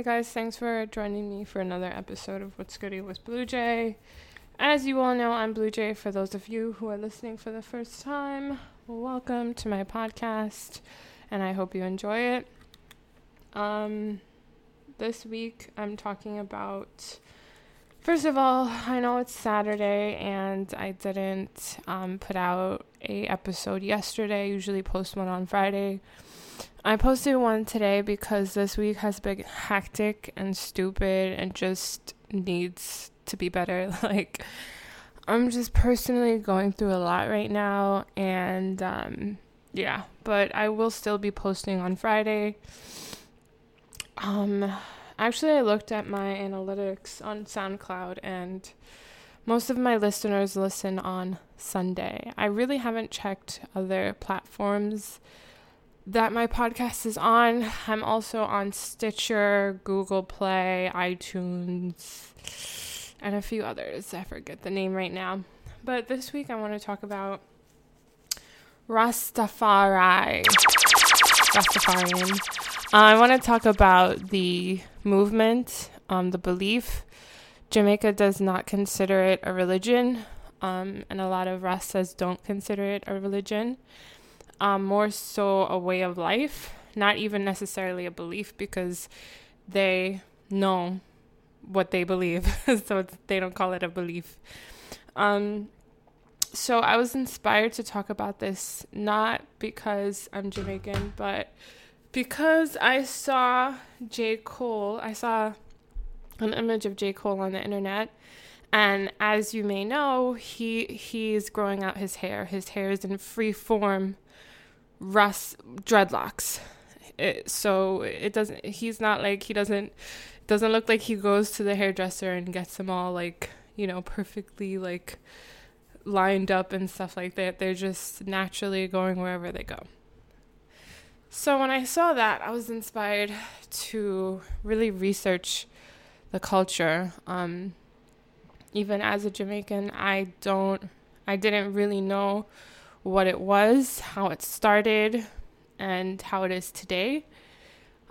Hey guys, thanks for joining me for another episode of What's Goody with Blue Jay. As you all know, I'm Blue Jay. For those of you who are listening for the first time, welcome to my podcast, and I hope you enjoy it. Um, this week I'm talking about. First of all, I know it's Saturday and I didn't um, put out a episode yesterday. I usually post one on Friday. I posted one today because this week has been hectic and stupid and just needs to be better. Like, I'm just personally going through a lot right now, and um, yeah, but I will still be posting on Friday. Um, actually, I looked at my analytics on SoundCloud, and most of my listeners listen on Sunday. I really haven't checked other platforms that my podcast is on. I'm also on Stitcher, Google Play, iTunes, and a few others. I forget the name right now. But this week I want to talk about Rastafari. Rastafarian. Uh, I want to talk about the movement, um, the belief. Jamaica does not consider it a religion, um, and a lot of Rastas don't consider it a religion um, more so a way of life, not even necessarily a belief because they know what they believe, so they don't call it a belief. Um, so I was inspired to talk about this not because I'm Jamaican, but because I saw J. Cole. I saw an image of J. Cole on the internet. And as you may know, he he's growing out his hair. His hair is in free form Russ dreadlocks. It, so it doesn't. He's not like he doesn't doesn't look like he goes to the hairdresser and gets them all like you know perfectly like lined up and stuff like that. They're just naturally going wherever they go. So when I saw that, I was inspired to really research the culture. Um, even as a Jamaican, I don't, I didn't really know what it was, how it started, and how it is today.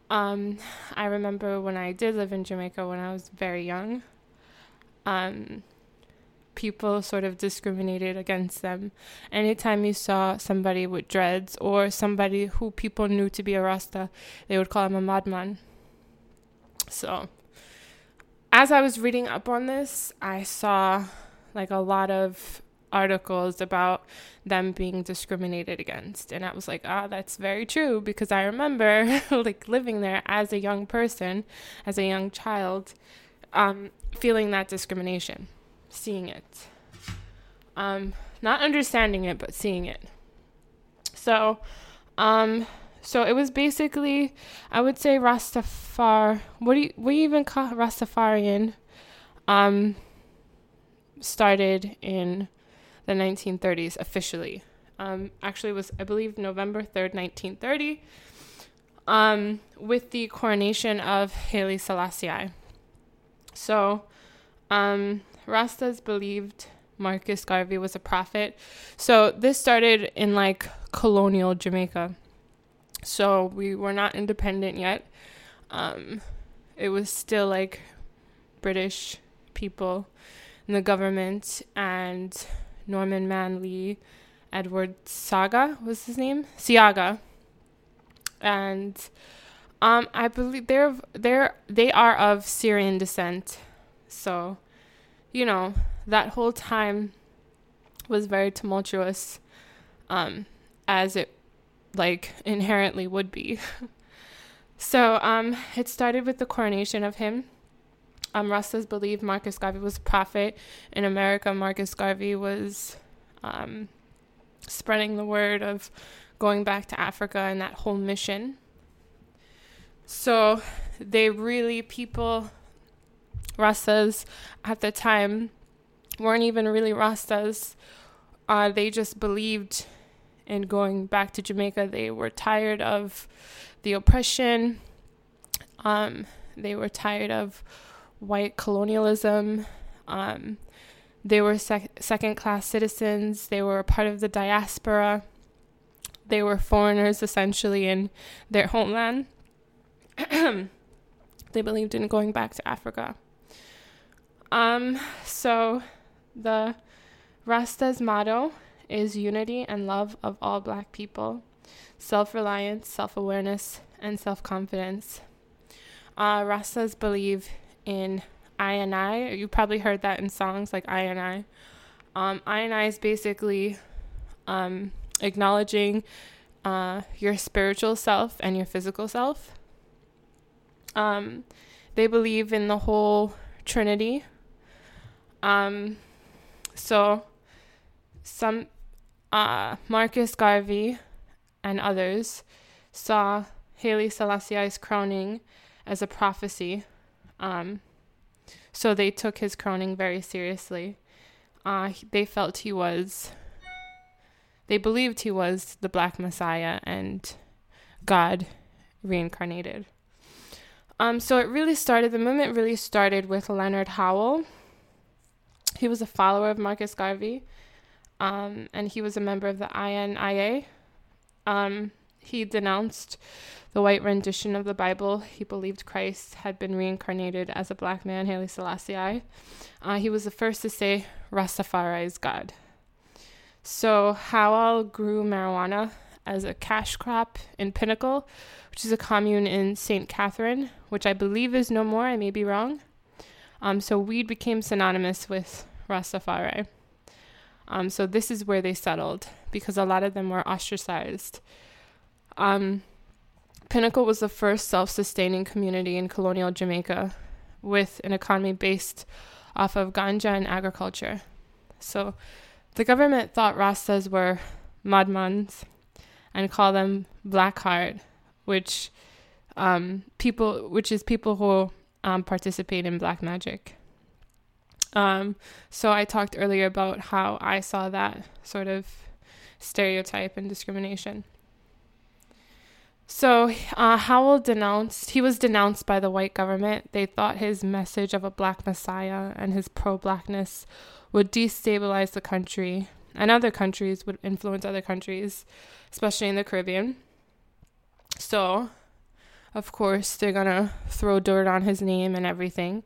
Um, I remember when I did live in Jamaica when I was very young. Um, people sort of discriminated against them. Anytime you saw somebody with dreads or somebody who people knew to be a Rasta, they would call him a madman. So, as I was reading up on this, I saw like a lot of articles about them being discriminated against. And i was like ah that's very true because i remember like living there as a young person as a young child um, feeling that discrimination seeing it. Um, not understanding it but seeing it. So um, so it was basically i would say rastafar what do you what do you even call rastafarian um started in the 1930s officially. Um, actually, was I believe November 3rd, 1930, um, with the coronation of Haile Selassie. So, um, Rastas believed Marcus Garvey was a prophet. So this started in like colonial Jamaica. So we were not independent yet. Um, it was still like British people in the government and Norman Manley, Edward Saga was his name, Seaga, and um, I believe they're they're they are of Syrian descent, so you know that whole time was very tumultuous, um, as it like inherently would be. so um, it started with the coronation of him um, Rastas believe Marcus Garvey was a prophet. In America, Marcus Garvey was um, spreading the word of going back to Africa and that whole mission. So they really, people, Rastas at the time, weren't even really Rastas. Uh, they just believed in going back to Jamaica. They were tired of the oppression. Um, they were tired of white colonialism. Um, they were sec- second class citizens. They were part of the diaspora. They were foreigners essentially in their homeland. They believed in going back to Africa. Um, so the Rasta's motto is unity and love of all black people, self reliance, self awareness, and self confidence. Uh, Rastas believe in I and I. You probably heard that in songs like I and I. Um, I and I is basically um, acknowledging uh, your spiritual self and your physical self. Um, they believe in the whole Trinity. Um, so, some uh, Marcus Garvey and others saw Haile Selassie's crowning as a prophecy. Um, so they took his crowning very seriously. Uh, they felt he was, they believed he was the Black Messiah and God reincarnated. Um, so it really started, the movement really started with Leonard Howell. He was a follower of Marcus Garvey, um, and he was a member of the UNIA. Um, he denounced the white rendition of the Bible. He believed Christ had been reincarnated as a black man, Haile Selassie. Uh, he was the first to say Rastafari is God. So Howell grew marijuana as a cash crop in Pinnacle, which is a commune in St. Catherine, which I believe is no more. I may be wrong. Um, so weed became synonymous with Rastafari. Um, so this is where they settled because a lot of them were ostracized. Um, Pinnacle was the first self sustaining community in colonial Jamaica with an economy based off of ganja and agriculture. So the government thought Rastas were madmans and called them blackheart, which um, people, which is people who um, participate in black magic. Um, so I talked earlier about how I saw that sort of stereotype and discrimination. So uh, Howell denounced, he was denounced by the white government. They thought his message of a black messiah and his pro blackness would destabilize the country and other countries would influence other countries, especially in the Caribbean. So, of course, they're gonna throw dirt on his name and everything.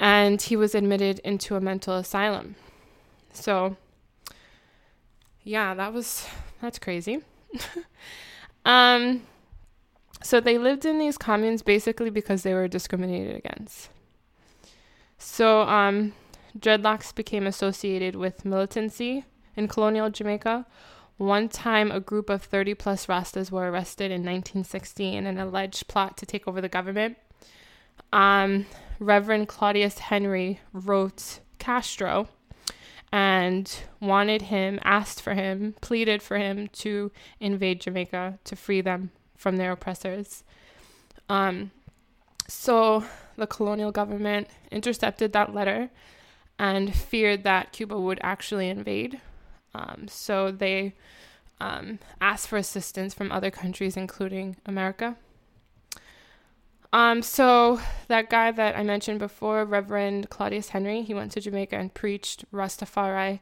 And he was admitted into a mental asylum. So, yeah, that was that's crazy. um so they lived in these communes basically because they were discriminated against. So um dreadlocks became associated with militancy in colonial Jamaica. One time, a group of 30 plus Rastas were arrested in 1960 in an alleged plot to take over the government. Um, Reverend Claudius Henry wrote Castro and wanted him, asked for him, pleaded for him to invade Jamaica to free them from their oppressors. Um, so the colonial government intercepted that letter and feared that Cuba would actually invade. Um, so they um, asked for assistance from other countries, including America. Um, so that guy that I mentioned before, Reverend Claudius Henry, he went to Jamaica and preached Rastafari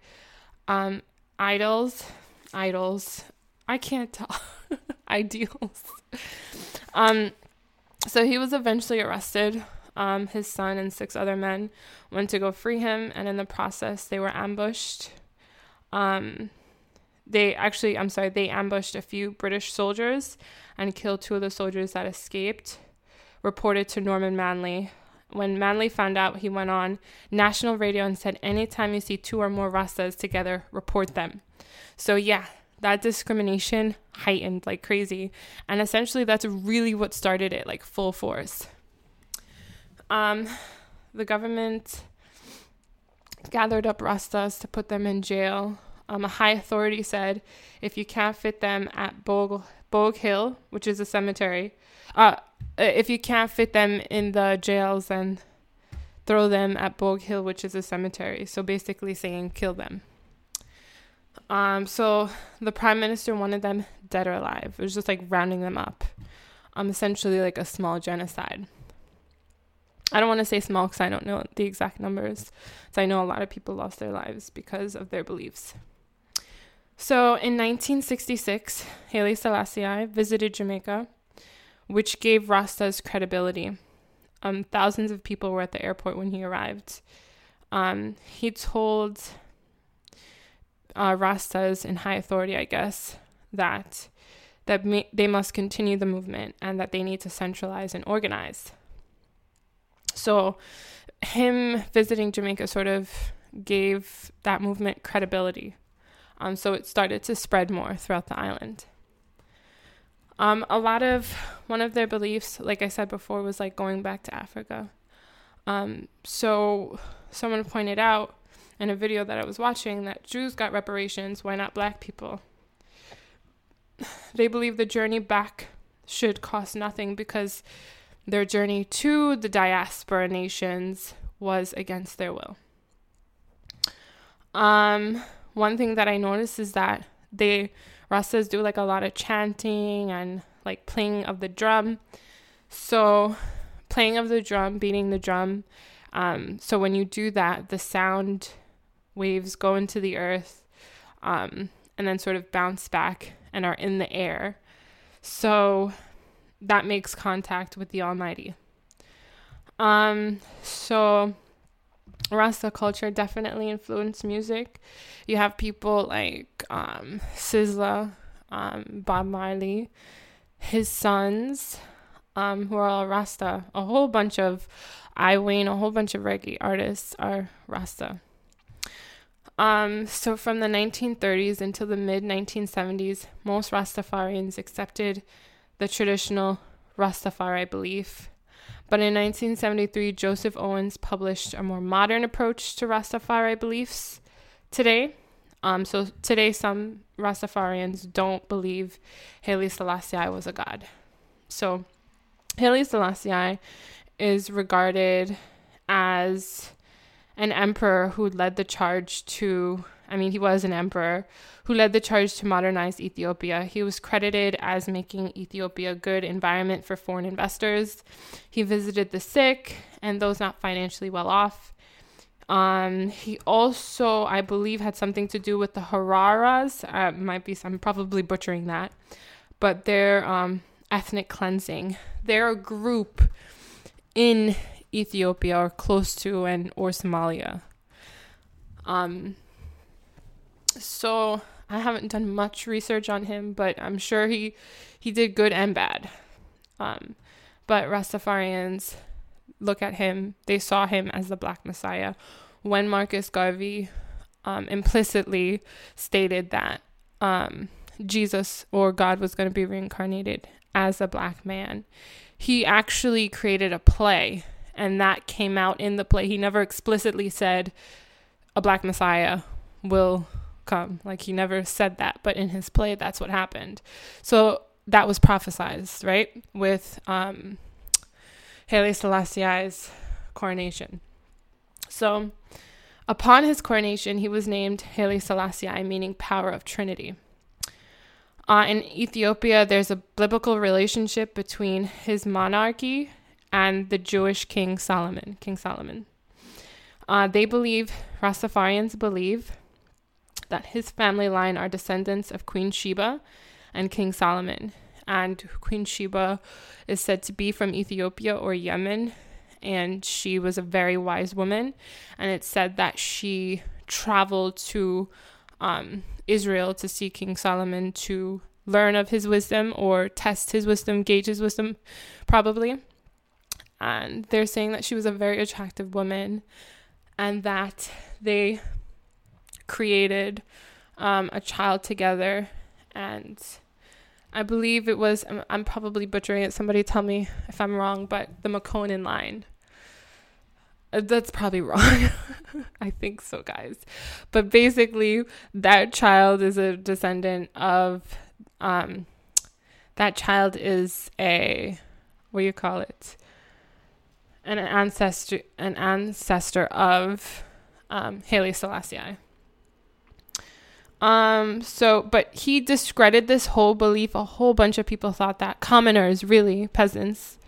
um, idols, idols. I can't tell ideals. Um, so he was eventually arrested. Um, his son and six other men went to go free him, and in the process, they were ambushed. Um, they actually, I'm sorry, they ambushed a few British soldiers and killed two of the soldiers that escaped reported to Norman Manley. When Manley found out, he went on national radio and said, Anytime you see two or more Rastas together, report them. So, yeah, that discrimination heightened like crazy. And essentially, that's really what started it, like full force. Um, the government gathered up Rastas to put them in jail. Um, a high authority said if you can't fit them at Bogue Hill, which is a cemetery, uh, uh, if you can't fit them in the jails, then throw them at Bogue Hill, which is a cemetery. So basically saying kill them. Um, so the prime minister wanted them dead or alive. It was just like rounding them up. Um, essentially like a small genocide. I don't want to say small because I don't know the exact numbers. So I know a lot of people lost their lives because of their beliefs. So in 1966, Haile Selassie visited Jamaica which gave Rastas credibility. Um, thousands of people were at the airport when he arrived. Um, he told uh, Rastas in high authority, I guess, that that they must continue the movement and that they need to centralize and organize. So, him visiting Jamaica sort of gave that movement credibility. Um, so it started to spread more throughout the island. Um, a lot of one of their beliefs, like I said before, was like going back to Africa. Um, so someone pointed out in a video that I was watching that Jews got reparations, why not black people? They believe the journey back should cost nothing because their journey to the diaspora nations was against their will. Um, one thing that I noticed is that they Rastas do like a lot of chanting and like playing of the drum. So, playing of the drum, beating the drum. Um, so when you do that, the sound waves go into the earth, um, and then sort of bounce back and are in the air. So that makes contact with the Almighty. Um, so Rasta culture definitely influenced music. You have people like um, Sizzla, um, Bob Marley, his sons, um, who are all Rasta. A whole bunch of I Wayne, a whole bunch of reggae artists are Rasta. Um, so from the 1930s until the mid 1970s, most Rastafarians accepted the traditional Rastafari belief. But in 1973, Joseph Owens published a more modern approach to Rastafari beliefs today. Um, so today, some Rastafarians don't believe Haile Selassie was a god. So Haile Selassie is regarded as an emperor who led the charge to I mean, he was an emperor who led the charge to modernize Ethiopia. He was credited as making Ethiopia a good environment for foreign investors. He visited the sick and those not financially well off. Um, he also, I believe, had something to do with the Hararas. Uh, might be, I'm probably butchering that, but their um, ethnic cleansing. They're a group in Ethiopia or close to and or Somalia. Um, so I haven't done much research on him, but I'm sure he he did good and bad. Um, but Rastafarians look at him; they saw him as the Black Messiah. When Marcus Garvey um, implicitly stated that um, Jesus or God was going to be reincarnated as a black man, he actually created a play, and that came out in the play. He never explicitly said a black Messiah will come. Like he never said that, but in his play, that's what happened. So that was prophesized, right? With um, Haile Selassie's coronation. So upon his coronation, he was named Haile Selassie, meaning power of Trinity. Uh, in Ethiopia, there's a biblical relationship between his monarchy and the Jewish King Solomon. King Solomon. Uh, they believe, Rastafarians believe, that his family line are descendants of Queen Sheba and King Solomon. And Queen Sheba is said to be from Ethiopia or Yemen, and she was a very wise woman. And it's said that she traveled to um, Israel to see King Solomon to learn of his wisdom or test his wisdom, gauge his wisdom, probably. And they're saying that she was a very attractive woman and that they created um, a child together, and I believe it was. I'm, probably butchering it. Somebody tell me if I'm wrong, but the Makonnen line. Uh, that's probably wrong. I think so, guys. But basically, that child is a descendant of. Um, that child is a what do you call it? An ancestor, an ancestor of um, Haile Selassie. Um, so, but he discredited this whole belief. A whole bunch of people thought that commoners, really peasants,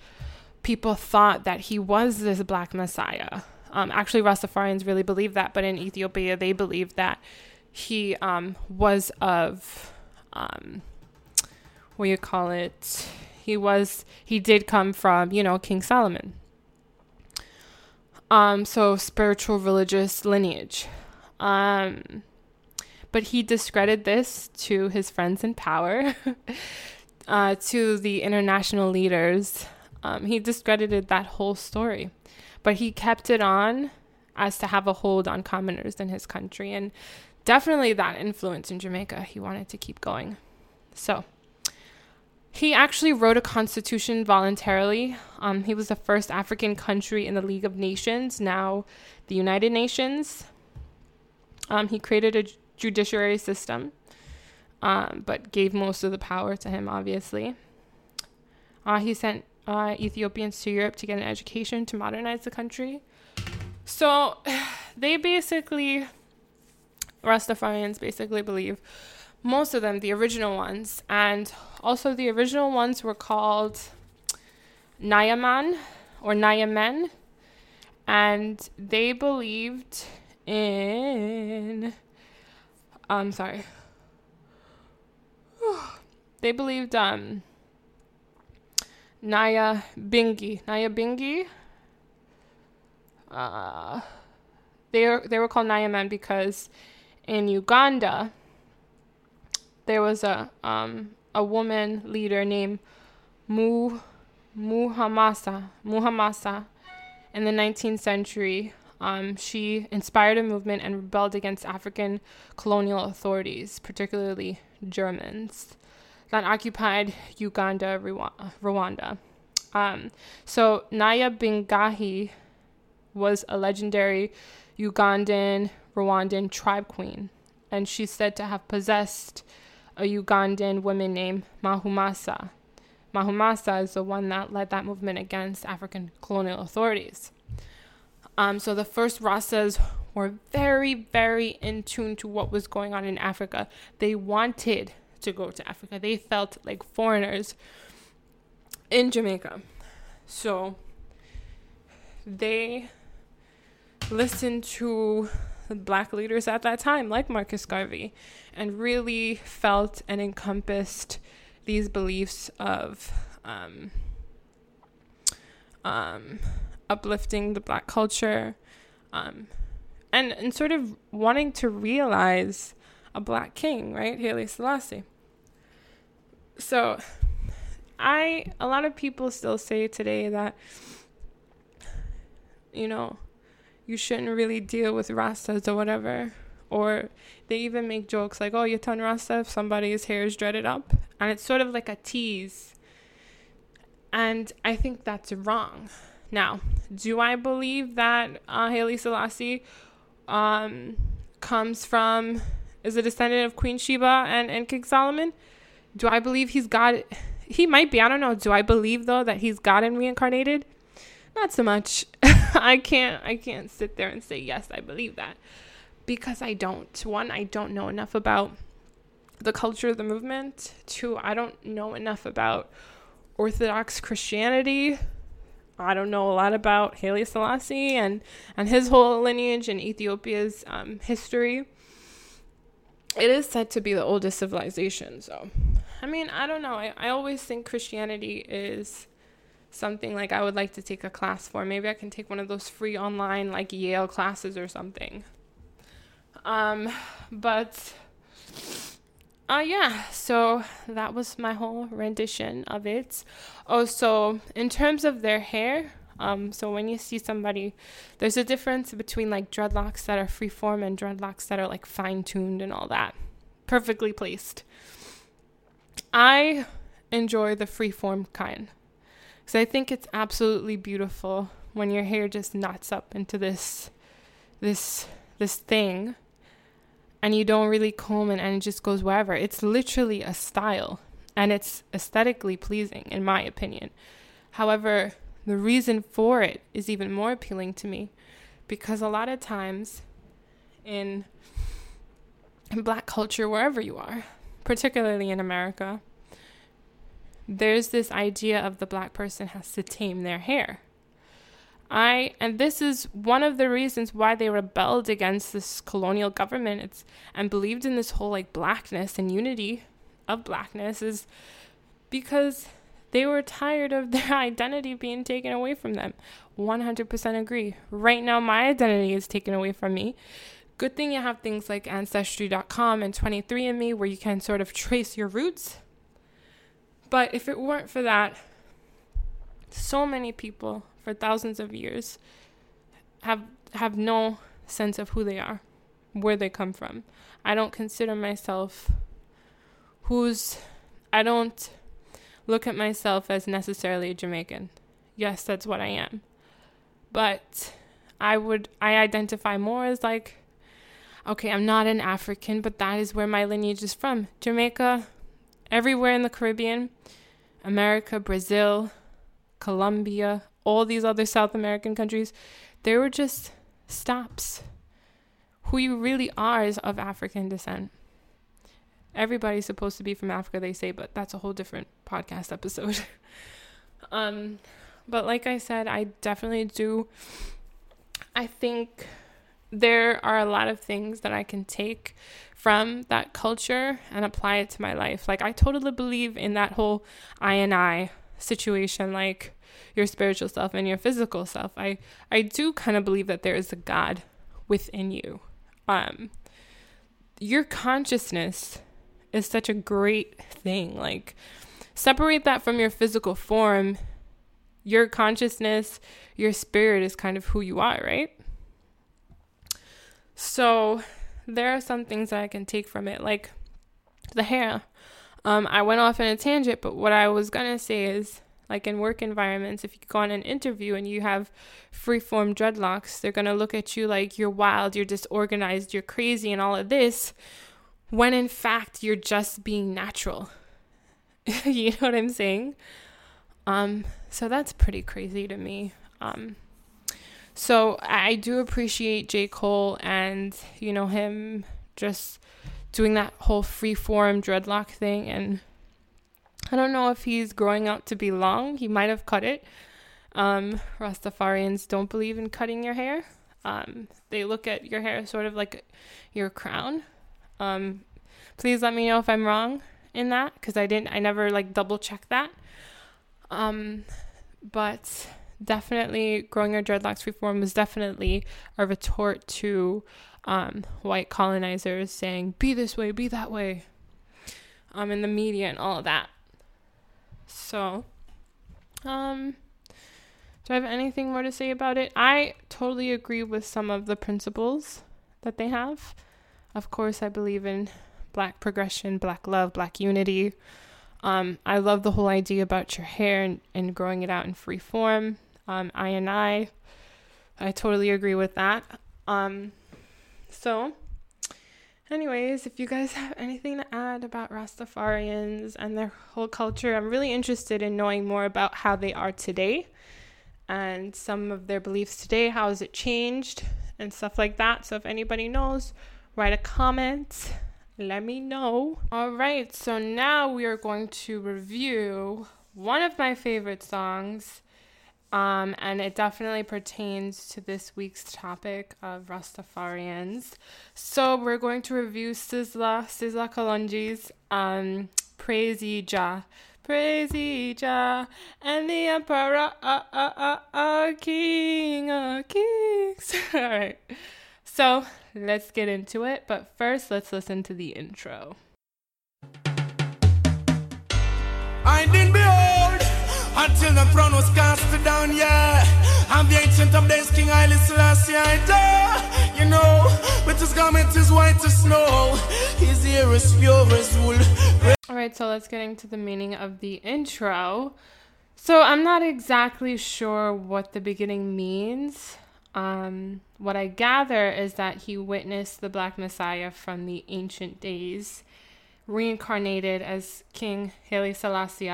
people thought that he was this black messiah. Um, actually, Rastafarians really believe that, but in Ethiopia, they believe that he um, was of, um, what do you call it? He was, he did come from, you know, King Solomon. Um, so spiritual religious lineage. Um, but he discredited this to his friends in power, uh, to the international leaders. Um, he discredited that whole story, but he kept it on as to have a hold on commoners in his country. And definitely that influence in Jamaica, he wanted to keep going. So, he actually wrote a constitution voluntarily. Um, he was the first African country in the League of Nations, now the United Nations. Um, he created a judiciary system, um, but gave most of the power to him, obviously. Uh, he sent uh, Ethiopians to Europe to get an education to modernize the country. So they basically, Rastafarians basically believe most of them, the original ones, and also the original ones were called Nyaman or Nyamen, and they believed in. I'm sorry. they believed um Naya Bingi, Nyabinghi. Uh, they were, they were called Nyaman because in Uganda there was a um, a woman leader named Mu Muhamasa Muhamasa in the 19th century. Um, she inspired a movement and rebelled against African colonial authorities, particularly Germans, that occupied Uganda, Rwanda. Um, so Naya Bingahi was a legendary Ugandan Rwandan tribe queen, and she's said to have possessed a Ugandan woman named Mahumasa. Mahumasa is the one that led that movement against African colonial authorities. Um, so the first Rastas were very, very in tune to what was going on in Africa. They wanted to go to Africa. They felt like foreigners in Jamaica. So they listened to black leaders at that time, like Marcus Garvey, and really felt and encompassed these beliefs of um, um, uplifting the black culture um, and, and sort of wanting to realize a black king, right? Haile Selassie. So, I, a lot of people still say today that, you know, you shouldn't really deal with rastas or whatever. Or they even make jokes like, oh, you turn rasta if somebody's hair is dreaded up. And it's sort of like a tease. And I think that's wrong. Now, do I believe that uh, Haile Selassie um, comes from, is a descendant of Queen Sheba and, and King Solomon? Do I believe he's God? He might be. I don't know. Do I believe, though, that he's God and reincarnated? Not so much. I can't I can't sit there and say yes, I believe that because I don't. One, I don't know enough about the culture of the movement. Two, I don't know enough about Orthodox Christianity. I don't know a lot about Haile Selassie and, and his whole lineage and Ethiopia's um, history. It is said to be the oldest civilization. So, I mean, I don't know. I, I always think Christianity is something like I would like to take a class for. Maybe I can take one of those free online like Yale classes or something. Um, but uh yeah, so that was my whole rendition of it. Oh, so in terms of their hair, um, so when you see somebody, there's a difference between like dreadlocks that are freeform and dreadlocks that are like fine tuned and all that, perfectly placed. I enjoy the freeform kind. Because I think it's absolutely beautiful when your hair just knots up into this, this, this thing, and you don't really comb it and it just goes wherever. It's literally a style, and it's aesthetically pleasing, in my opinion. However, the reason for it is even more appealing to me because a lot of times in, in black culture, wherever you are, particularly in America, there's this idea of the black person has to tame their hair. I and this is one of the reasons why they rebelled against this colonial government it's, and believed in this whole like blackness and unity of blackness is because They were tired of their identity being taken away from them. 100% agree. Right now, my identity is taken away from me. Good thing you have things like Ancestry.com and 23andMe where you can sort of trace your roots. But if it weren't for that, so many people for thousands of years have have no sense of who they are, where they come from. I don't consider myself who's I don't look at myself as necessarily a Jamaican. Yes, that's what I am. But I would I identify more as like okay, I'm not an African, but that is where my lineage is from. Jamaica, everywhere in the Caribbean, America, Brazil, Colombia, all these other South American countries, they were just stops. Who you really are is of African descent. Everybody's supposed to be from Africa, they say, but that's a whole different podcast episode. um, but like I said, I definitely do. I think there are a lot of things that I can take from that culture and apply it to my life. Like I totally believe in that whole I and I situation, like your spiritual self and your physical self. I I do kind of believe that there is a God within you. Um your consciousness is such a great thing. Like separate that from your physical form. Your consciousness, your spirit is kind of who you are, right? So there are some things that I can take from it, like the hair. Um, I went off in a tangent, but what I was gonna say is like in work environments, if you go on an interview and you have free-form dreadlocks, they're gonna look at you like you're wild, you're disorganized, you're crazy, and all of this, when in fact you're just being natural. you know what I'm saying? Um, so that's pretty crazy to me. Um, so I do appreciate J. Cole and, you know, him just doing that whole free form dreadlock thing. And I don't know if he's growing out to be long. He might have cut it. Um, Rastafarians don't believe in cutting your hair. Um, they look at your hair sort of like your crown. Um, please let me know if I'm wrong in that because I didn't, I never like double check that. Um, but definitely growing your dreadlocks reform was definitely a retort to um, white colonizers saying, be this way, be that way, um, in the media and all of that. So, um, do I have anything more to say about it? I totally agree with some of the principles that they have. Of course, I believe in black progression, black love, black unity. Um, I love the whole idea about your hair and, and growing it out in free form. Um, I and I, I totally agree with that. Um, so, anyways, if you guys have anything to add about Rastafarians and their whole culture, I'm really interested in knowing more about how they are today and some of their beliefs today. How has it changed and stuff like that? So, if anybody knows, write a comment. Let me know. All right, so now we are going to review one of my favorite songs um, and it definitely pertains to this week's topic of Rastafarians. So we're going to review Sizzla, Sizzla Kalonji's um, Praise Ye Jah. Praise ye Jah and the Emperor, uh, uh, uh, uh, King of Kings. All right. So let's get into it. But first, let's listen to the intro. I didn't until the throne was cast down, yeah. I'm the ancient of days, King Haile Selassie, I die. You know, with his garment is white as snow, his ear is pure as wool. Alright, so let's get into the meaning of the intro. So I'm not exactly sure what the beginning means. Um, what I gather is that he witnessed the Black Messiah from the ancient days, reincarnated as King Haile Selassie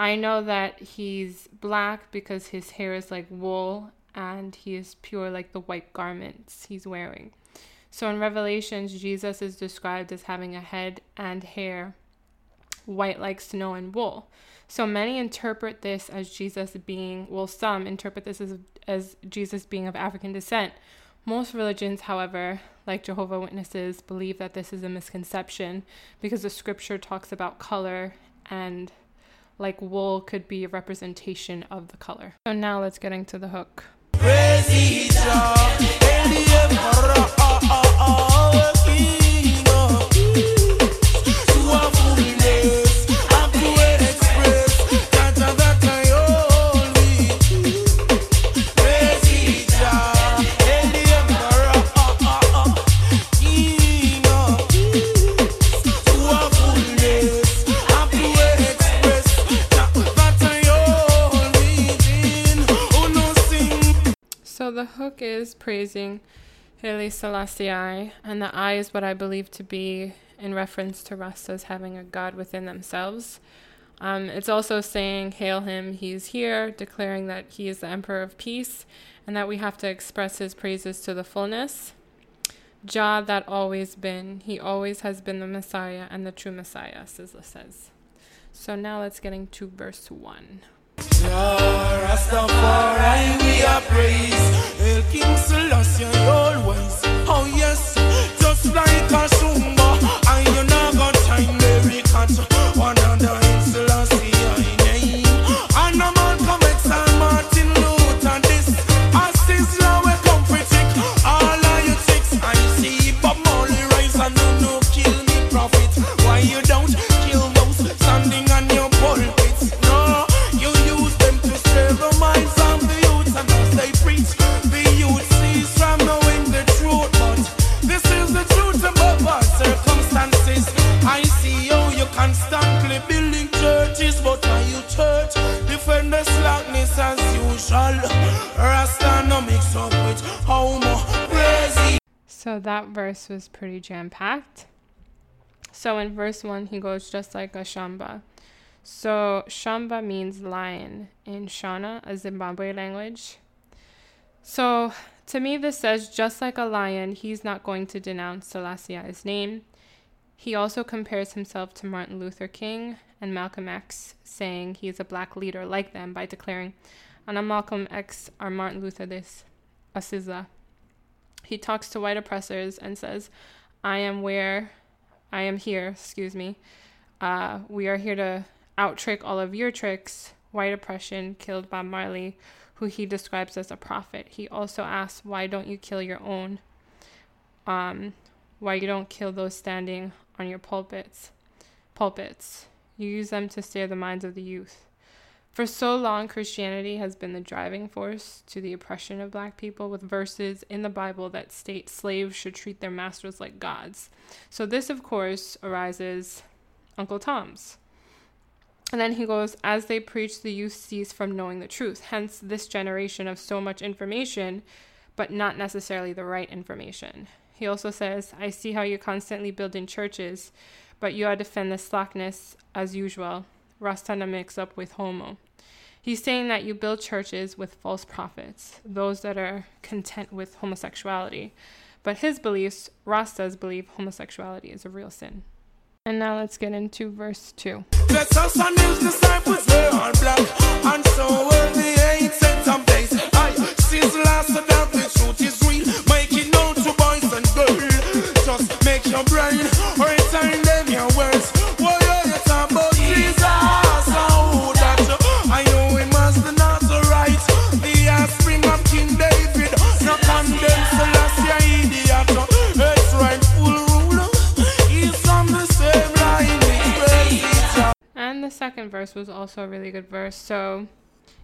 I know that he's black because his hair is like wool and he is pure like the white garments he's wearing. So in Revelations, Jesus is described as having a head and hair white like snow and wool. So many interpret this as Jesus being, well, some interpret this as, as Jesus being of African descent. Most religions, however, like Jehovah Witnesses, believe that this is a misconception because the scripture talks about color and like wool could be a representation of the color. So now let's get into the hook. Hook is praising Haile Selassie, and the I is what I believe to be in reference to Rastas having a God within themselves. Um, it's also saying, Hail him, he's here, declaring that he is the Emperor of Peace, and that we have to express his praises to the fullness. Jah, that always been, he always has been the Messiah and the true Messiah, Sizzla says. So now let's get into verse 1. Rastafari we are praise. El King Selassie always. Oh yes. Just like a verse was pretty jam-packed so in verse 1 he goes just like a shamba so Shamba means lion in Shona, a Zimbabwe language. So to me, this says just like a lion, he's not going to denounce Selassie's name. He also compares himself to Martin Luther King and Malcolm X, saying he is a black leader like them by declaring, Ana Malcolm X or Martin Luther this, Asiza. He talks to white oppressors and says, I am where, I am here, excuse me. Uh, we are here to out trick all of your tricks, white oppression killed Bob Marley, who he describes as a prophet. He also asks, Why don't you kill your own? Um, why you don't kill those standing on your pulpits? Pulpits. You use them to steer the minds of the youth. For so long, Christianity has been the driving force to the oppression of black people, with verses in the Bible that state slaves should treat their masters like gods. So, this, of course, arises Uncle Tom's. And then he goes, as they preach, the youth cease from knowing the truth. Hence, this generation of so much information, but not necessarily the right information. He also says, I see how you constantly build in churches, but you are defend the slackness as usual. Rastana mix up with homo. He's saying that you build churches with false prophets, those that are content with homosexuality. But his beliefs, Rastas believe homosexuality is a real sin. And now let's get into verse 2. Second verse was also a really good verse. So,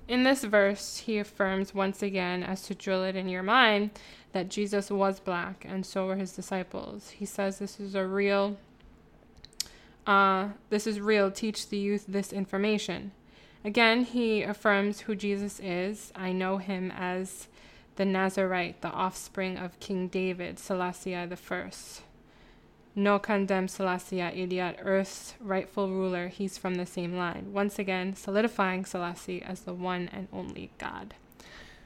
in this verse, he affirms once again, as to drill it in your mind, that Jesus was black and so were his disciples. He says this is a real, uh, this is real. Teach the youth this information. Again, he affirms who Jesus is. I know him as the Nazarite, the offspring of King David, Selassie I the First. No condemn Selassie idiot, Earth's rightful ruler. He's from the same line. Once again, solidifying Selassie as the one and only God.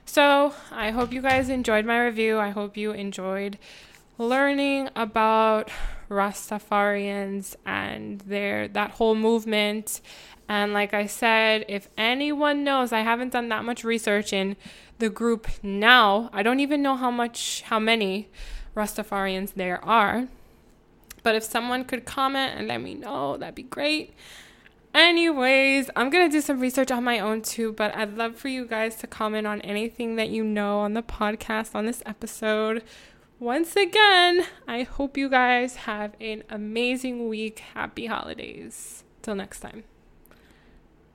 So, I hope you guys enjoyed my review. I hope you enjoyed learning about Rastafarians and their that whole movement. And like I said, if anyone knows, I haven't done that much research in the group now. I don't even know how much how many Rastafarians there are. But if someone could comment and let me know, that'd be great. Anyways, I'm going to do some research on my own too, but I'd love for you guys to comment on anything that you know on the podcast on this episode. Once again, I hope you guys have an amazing week. Happy holidays. Till next time.